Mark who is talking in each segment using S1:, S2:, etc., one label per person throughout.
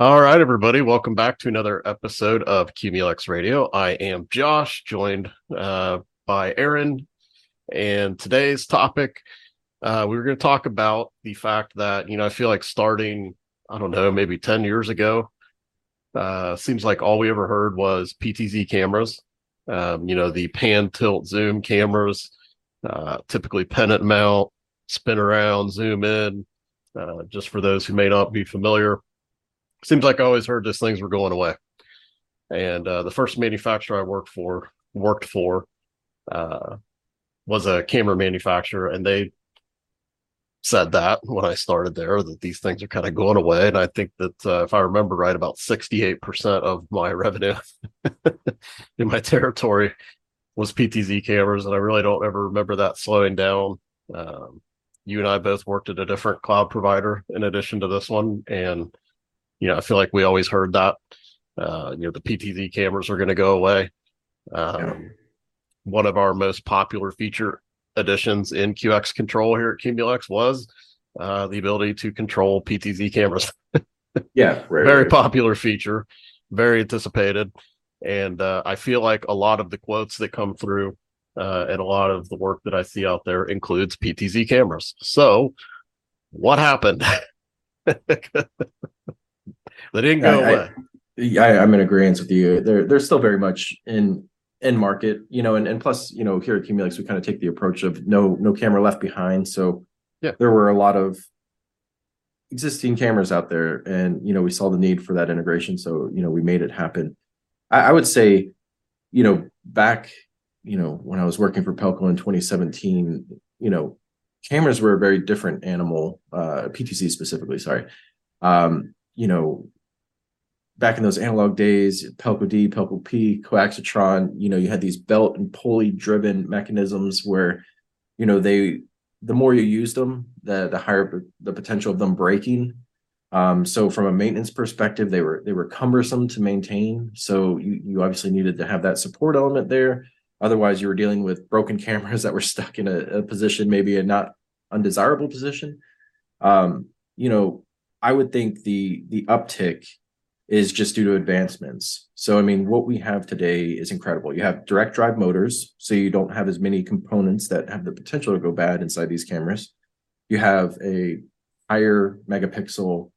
S1: All right, everybody, welcome back to another episode of Qumulex Radio. I am Josh, joined uh, by Aaron, and today's topic uh, we were going to talk about the fact that you know I feel like starting I don't know maybe ten years ago uh, seems like all we ever heard was PTZ cameras, um, you know the pan tilt zoom cameras, uh, typically pendant mount, spin around, zoom in. Uh, just for those who may not be familiar seems like I always heard these things were going away. And uh, the first manufacturer I worked for worked for uh, was a camera manufacturer, and they said that when I started there that these things are kind of going away. And I think that uh, if I remember right, about sixty-eight percent of my revenue in my territory was PTZ cameras, and I really don't ever remember that slowing down. Um, you and I both worked at a different cloud provider in addition to this one, and you know, I feel like we always heard that. Uh, you know, the PTZ cameras are going to go away. Um, yeah. One of our most popular feature additions in QX Control here at Qumulex was uh, the ability to control PTZ cameras.
S2: yeah,
S1: right, very right. popular feature, very anticipated, and uh, I feel like a lot of the quotes that come through uh, and a lot of the work that I see out there includes PTZ cameras. So, what happened? They didn't go I, away.
S2: I, am in agreement with you. They're they're still very much in in market, you know, and, and plus, you know, here at Qumulex, we kind of take the approach of no no camera left behind. So
S1: yeah,
S2: there were a lot of existing cameras out there, and you know, we saw the need for that integration. So you know, we made it happen. I, I would say, you know, back, you know, when I was working for Pelco in 2017, you know, cameras were a very different animal, uh, PTZ specifically. Sorry. Um, you know, back in those analog days, Pelco D, Pelco P, Coaxitron, you know, you had these belt and pulley driven mechanisms where, you know, they the more you used them, the the higher the potential of them breaking. Um, so from a maintenance perspective, they were they were cumbersome to maintain. So you you obviously needed to have that support element there. Otherwise, you were dealing with broken cameras that were stuck in a, a position, maybe a not undesirable position. Um, you know, I would think the the uptick is just due to advancements. So, I mean, what we have today is incredible. You have direct drive motors, so you don't have as many components that have the potential to go bad inside these cameras. You have a higher megapixel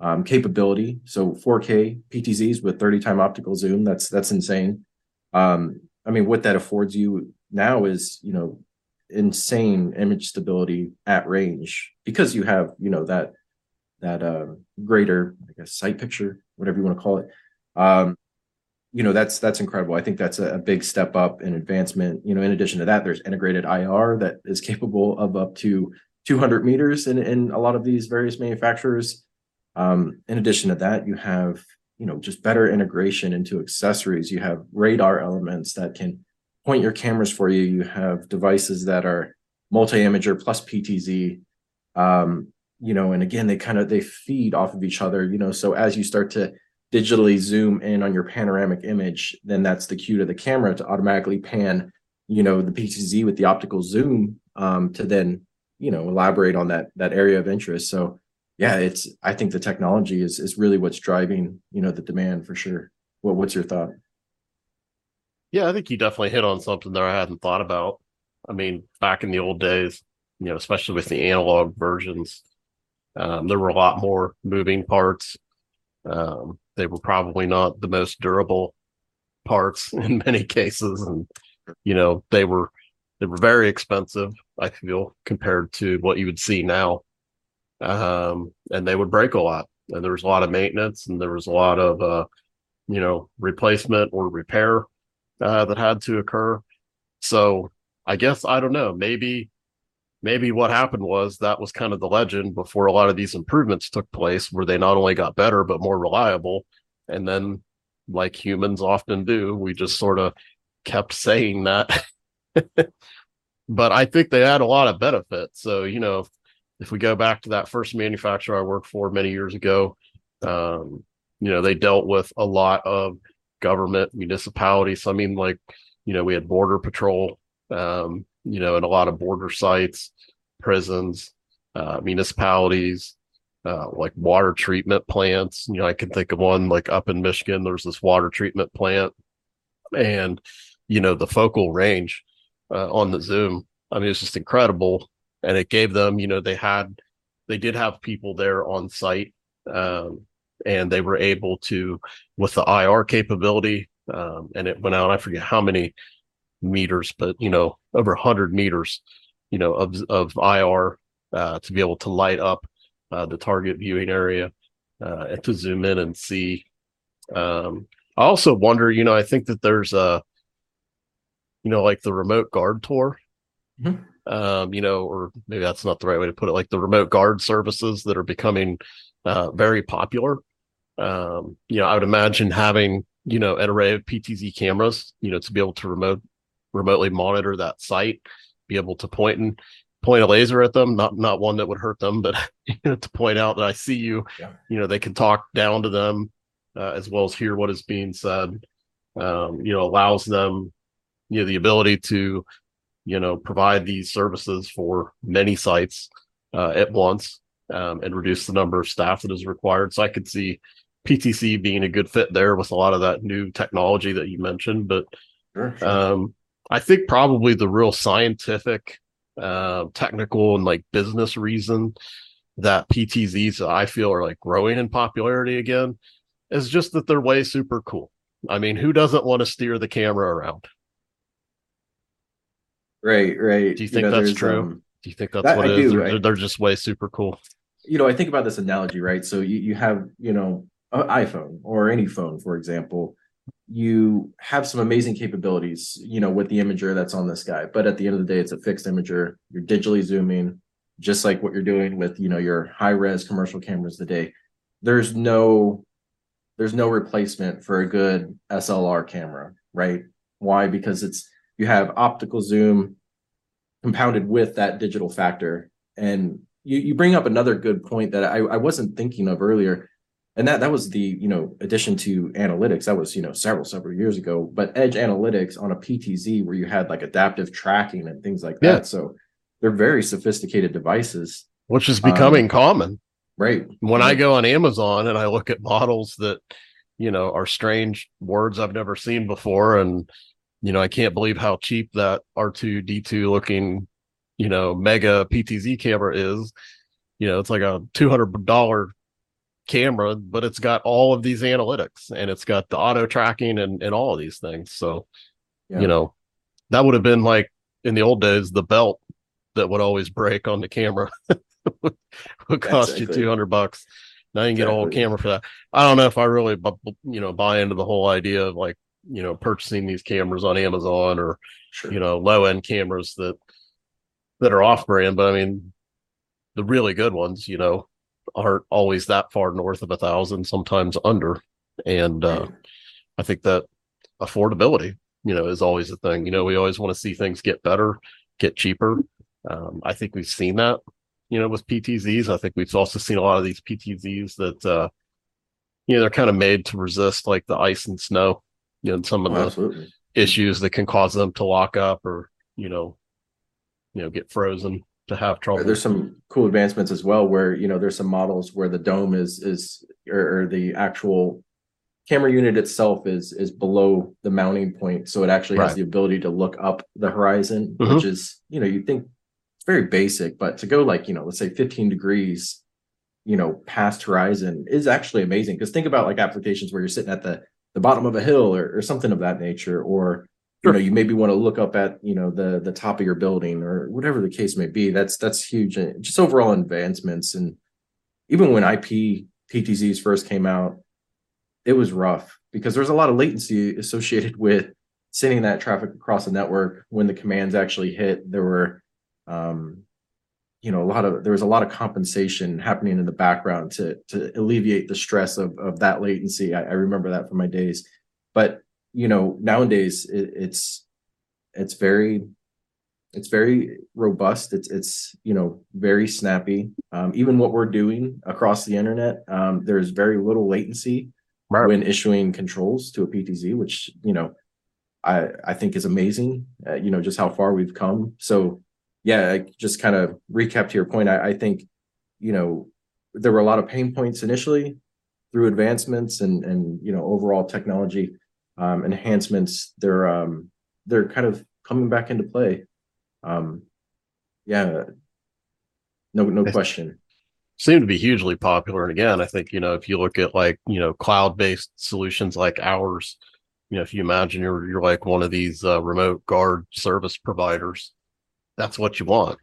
S2: um, capability, so 4K PTZs with 30 time optical zoom. That's that's insane. Um, I mean, what that affords you now is, you know, insane image stability at range because you have, you know, that that uh, greater, I guess, sight picture, whatever you want to call it. Um, you know, that's that's incredible. I think that's a, a, big step up in advancement. You know, in addition to that, there's integrated IR that is capable of up to 200 meters in, in a lot of these various manufacturers. Um, in addition to that, you have you know just better integration into accessories. You have radar elements that can point your cameras for you. You have devices that are multi-imager plus PTZ. Um, you know and again they kind of they feed off of each other you know so as you start to digitally zoom in on your panoramic image then that's the cue to the camera to automatically pan you know the ptz with the optical zoom um, to then you know elaborate on that that area of interest. So yeah it's i think the technology is is really what's driving you know the demand for sure. What what's your thought?
S1: Yeah i think you definitely hit on something that i hadn't thought about. I mean back in the old days you know especially with the analog versions um, there were a lot more moving parts. Um, they were probably not the most durable parts in many cases, and you know they were they were very expensive. I feel compared to what you would see now, um, and they would break a lot. And there was a lot of maintenance, and there was a lot of uh, you know replacement or repair uh, that had to occur. So I guess I don't know. Maybe maybe what happened was that was kind of the legend before a lot of these improvements took place where they not only got better but more reliable. And then like humans often do we just sort of kept saying that. But i think they had a lot of benefits so you know if, if, we go back to that first manufacturer i worked for many years ago um, you know they dealt with a lot of government municipalities. I mean like you know we had border patrol um, you know, in a lot of border sites, prisons, uh, municipalities, uh, like water treatment plants. You know, I can think of one like up in Michigan. There's this water treatment plant, and you know the focal range uh, on the zoom. I mean, it's just incredible, and it gave them. You know, they had they did have people there on site, um, and they were able to with the IR capability, um, and it went out. I forget how many meters, but you know, over 100 meters, you know, of of IR uh, to be able to light up uh, the target viewing area uh, and to zoom in and see. Um, I also wonder, you know, I think that there's a, you know, like the remote guard tour, mm-hmm. um, you know, or maybe that's not the right way to put it, like the remote guard services that are becoming uh, very popular. Um, you know, I would imagine having, you know, an array of PTZ cameras, you know, to be able to remote remotely monitor that site, be able to point and point a laser at them, not not one that would hurt them, but you know, to point out that I see you. Yeah. You know, they can talk down to them uh, as well as hear what is being said. Um, you know, allows them, you know, the ability to, you know, provide these services for many sites uh, at once um, and reduce the number of staff that is required. So I could see PTZ being a good fit there with a lot of that new technology that you mentioned, but. Sure, sure. Um, I think probably the real scientific, uh, technical, and like business reason that PTZs I feel are like growing in popularity again is just that they're way super cool. I mean, who doesn't want to steer the camera around?
S2: Right, right.
S1: Do you think you know, that's true? Um, do you think that's that, what it I is? Do, they're, they're, just way super cool.
S2: You know, I think about this analogy, right? So you, you have, you know, an iPhone or any phone, for example, you have some amazing capabilities, you know, with the imager that's on this guy. But at the end of the day, it's a fixed imager. You're digitally zooming, just like what you're doing with, you know, your high res commercial cameras today. There's no there's no replacement for a good SLR camera, right? Why? Because it's you have optical zoom compounded with that digital factor. And you, you bring up another good point that I, I wasn't thinking of earlier and that that was the you know addition to analytics that was you know several several years ago. But edge analytics on a ptz where you had like adaptive tracking and things like yeah. that. So they're very sophisticated devices.
S1: Which is becoming um, common.
S2: right.
S1: When i go on amazon and i look at models that you know are strange words i've never seen before and you know i can't believe how cheap that r2d2 looking you know mega ptz camera is you know it's like a $200 camera, but it's got all of these analytics and it's got the auto tracking and, and all of these things. So, yeah. you know, that would have been like in the old days, the belt that would always break on the camera would cost exactly. you 200 bucks. Now you can get a whole camera for that. I don't know if I really, you know, buy into the whole idea of like, you know, purchasing these cameras on Amazon or, sure. you know, low end cameras that, that are off brand, but I mean, the really good ones, you know, aren't always that far north of a thousand, sometimes under. And uh, I think that affordability, you know, is always a thing. You know, we always want to see things get better, get cheaper. Um, I think we've seen that, you know, with PTZs. I think we've also seen a lot of these PTZs that, uh, you know, they're kind of made to resist like the ice and snow, you know, and some of oh, the issues that can cause them to lock up or, you know, you know, get frozen to have trouble.
S2: There's some cool advancements as well where you know there's some models where the dome is is or, or, the actual camera unit itself is is below the mounting point, so it actually right. has the ability to look up the horizon, mm-hmm. which is you know you think it's very basic, but to go like you know let's say 15 degrees, you know past horizon is actually amazing because think about like applications where you're sitting at the the bottom of a hill or, or something of that nature or you know you maybe want to look up at you know the the top of your building or whatever the case may be. That's that's huge and just overall advancements. And even when ip ptzs first came out it was rough because there's a lot of latency associated with sending that traffic across the network. When the commands actually hit there were um you know a lot of there was a lot of compensation happening in the background to to alleviate the stress of of that latency. I, I remember that from my days. But you know nowadays it, it's it's very it's very robust. It's it's you know very snappy. Um, even what we're doing across the internet um, there's very little latency right. when issuing controls to a ptz which you know i i think is amazing uh, you know just how far we've come. So yeah I just kind of recap to your point. I, I think you know there were a lot of pain points initially through advancements and and you know overall technology um, enhancements. They're um, they're kind of coming back into play. Um, yeah, no no question.
S1: Seem to be hugely popular, and again, I think you know if you look at like you know cloud based solutions like ours, you know if you imagine you're you're like one of these uh, remote guard service providers, that's what you want.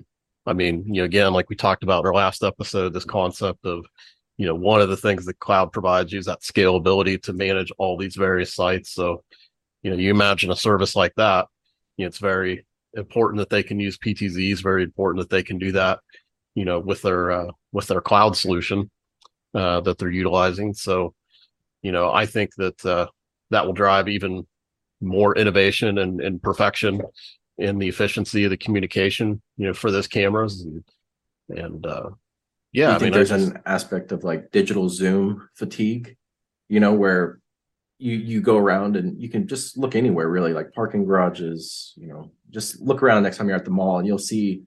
S1: I mean, you know, again, like we talked about in our last episode, this concept of, you know, one of the things that cloud provides you is that scalability to manage all these various sites. So, you know, you imagine a service like that, you know, it's very important that they can use PTZs, very important that they can do that, you know, with their uh, with their cloud solution uh, that they're utilizing. So, you know, I think that uh, that will drive even more innovation and, and perfection in the efficiency of the communication, you know, for those cameras and, and uh, yeah,
S2: I mean, there's just, an aspect of like digital zoom fatigue, you know, where you you go around and you can just look anywhere really, like parking garages, you know, just look around next time you're at the mall and you'll see,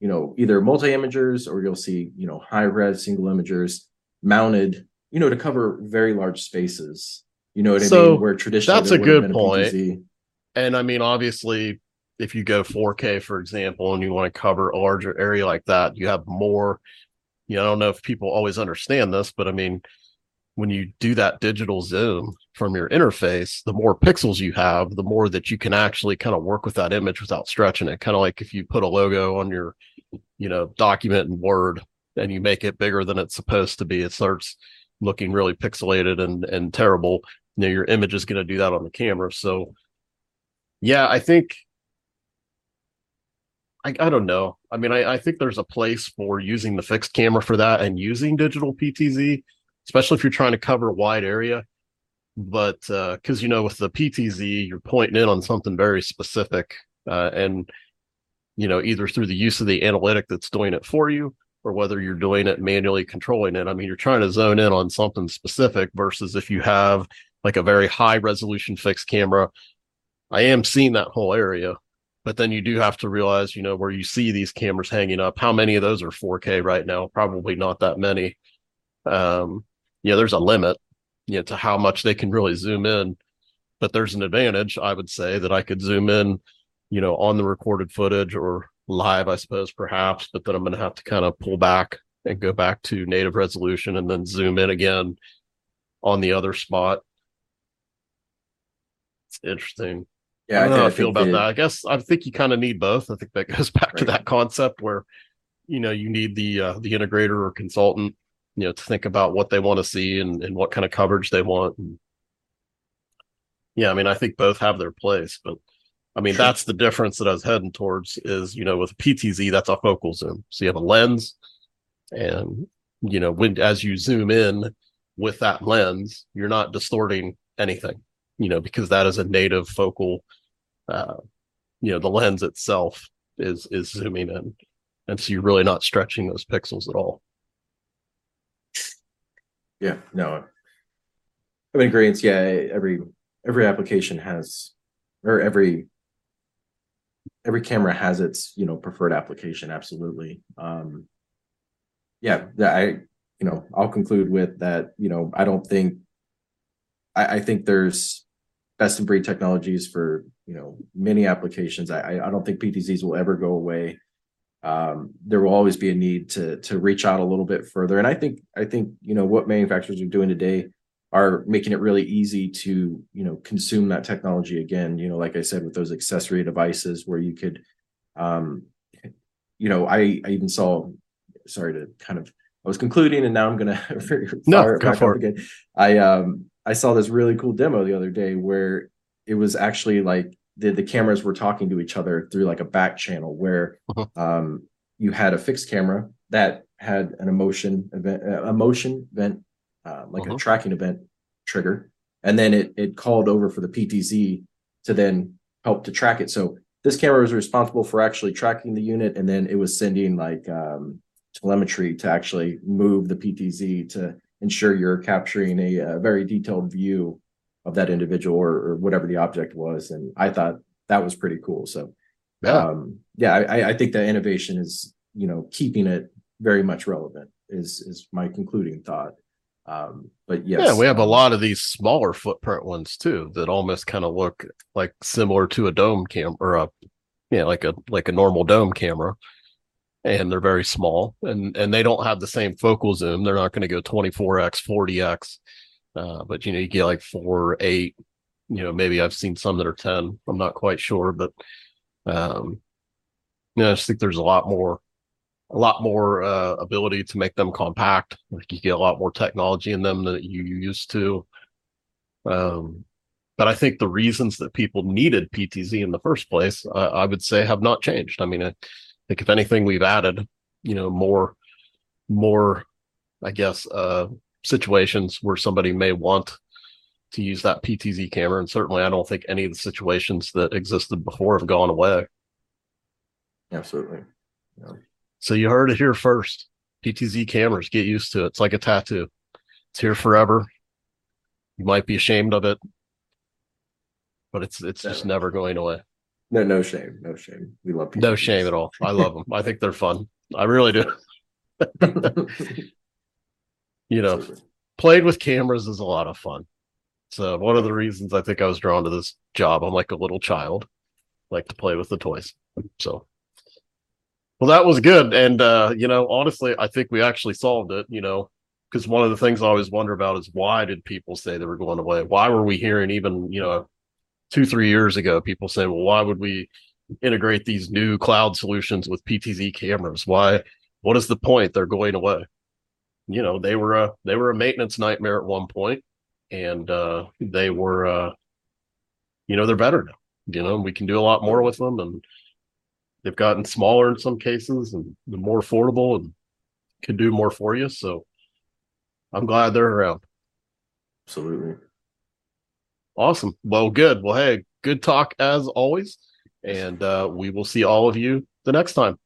S2: you know, either multi imagers or you'll see, you know, high res single imagers mounted, you know, to cover very large spaces. You know what
S1: so
S2: I mean? Where traditionally
S1: that's a good point. A and I mean, obviously, if you go 4K, for example, and you want to cover a larger area like that, you have more. You know, I don't know if people always understand this, but I mean, when you do that digital zoom from your interface, the more pixels you have, the more that you can actually kind of work with that image without stretching it. Kind of like if you put a logo on your, you know, document in Word and you make it bigger than it's supposed to be, it starts looking really pixelated and and terrible. You know, your image is going to do that on the camera. So, yeah, I think I, I don't know. I mean, I, I think there's a place for using the fixed camera for that and using digital PTZ, especially if you're trying to cover a wide area. But because uh, you know, with the PTZ, you're pointing in on something very specific, uh, and you know, either through the use of the analytic that's doing it for you, or whether you're doing it manually controlling it. I mean, you're trying to zone in on something specific versus if you have like a very high resolution fixed camera. I am seeing that whole area, but then you do have to realize, you know, where you see these cameras hanging up, how many of those are 4K right now? Probably not that many. Um, yeah, there's a limit, you know, to how much they can really zoom in. But there's an advantage, I would say, that I could zoom in, you know, on the recorded footage or live, I suppose, perhaps, but then I'm going to have to kind of pull back and go back to native resolution and then zoom in again on the other spot. It's interesting. Yeah, I don't know how I, feel about that. I guess I think you kind of need both. I think that goes back right. to that concept where, you know, you need the uh, the integrator or consultant, you know, to think about what they want to see and, and what kind of coverage they want. And yeah, I mean, I think both have their place, but I mean, that's the difference that I was heading towards is, you know, with PTZ, that's a focal zoom. So you have a lens and, you know, when, as you zoom in with that lens, you're not distorting anything you know, because that is a native focal, uh, you know, the lens itself is is zooming in, and so you're really not stretching those pixels at all.
S2: Yeah, no, I mean, agreement. Yeah, every every application has, or every every camera has its you know preferred application. Absolutely. Um, yeah, I you know I'll conclude with that. You know, I don't think I think there's best in breed technologies for you know many applications. I I don't think PTZs will ever go away. Um, there will always be a need to to reach out a little bit further, and I think I think you know what manufacturers are doing today are making it really easy to you know consume that technology again. You know, like I said, with those accessory devices where you could, um, you know, I I even saw. Sorry to kind of I was concluding, and now I'm gonna
S1: no go for it. Again.
S2: I um I saw this really cool demo the other day where it was actually like the, the cameras were talking to each other through like a back channel where uh-huh. um, you had a fixed camera that had an emotion event, a motion event, uh, like uh-huh. a tracking event trigger, and then it it called over for the PTZ to then help to track it. So this camera was responsible for actually tracking the unit, and then it was sending like um, telemetry to actually move the PTZ to ensure you're capturing a, a very detailed view of that individual or, or, whatever the object was. And I thought that was pretty cool. So, yeah, um, yeah, I, I think that innovation is, you know, keeping it very much relevant. is is my concluding thought. Um, but yes,
S1: yeah, we have a lot of these smaller footprint ones too that almost kind of look like similar to a dome cam or a yeah, like a like a normal dome camera. And they're very small and and they don't have the same focal zoom. They're not going to go 24x, 40x. Uh, but you know, you get like four, eight, you know, maybe I've seen some that are 10. I'm not quite sure, but um you know, I just think there's a lot more a lot more uh, ability to make them compact. Like you get a lot more technology in them than you used to. Um, but I think the reasons that people needed PTZ in the first place, uh, I would say, have not changed. I mean, think if anything, we've added, you know, more, more, I guess, uh, situations where somebody may want to use that PTZ camera, and certainly, I don't think any of the situations that existed before have gone away.
S2: Absolutely. Yeah.
S1: So you heard it here first. PTZ cameras, get used to it. It's like a tattoo. It's here forever. You might be ashamed of it, but it's it's just
S2: Never.
S1: never going away.
S2: No, no shame, no shame. We love
S1: No shame at all. I love them. I think they're fun. I really do. You know, playing with cameras is a lot of fun. So one of the reasons I think I was drawn to this job, I'm like a little child, like to play with the toys. So well, that was good. And uh, you know, honestly, I think we actually solved it, you know, because one of the things I always wonder about is why did people say they were going away? Why were we hearing even, you know, two, three years ago, people saying, well, why would we integrate these new cloud solutions with PTZ cameras? Why what is the point? They're going away. You know, they were a they were a maintenance nightmare at one point, and uh they were uh you know, they're better now. You know, we can do a lot more with them and they've gotten smaller in some cases and more affordable and can do more for you. So I'm glad they're around.
S2: Absolutely.
S1: Awesome. Well, good. Well, hey, good talk as always. And uh, we will see all of you the next time.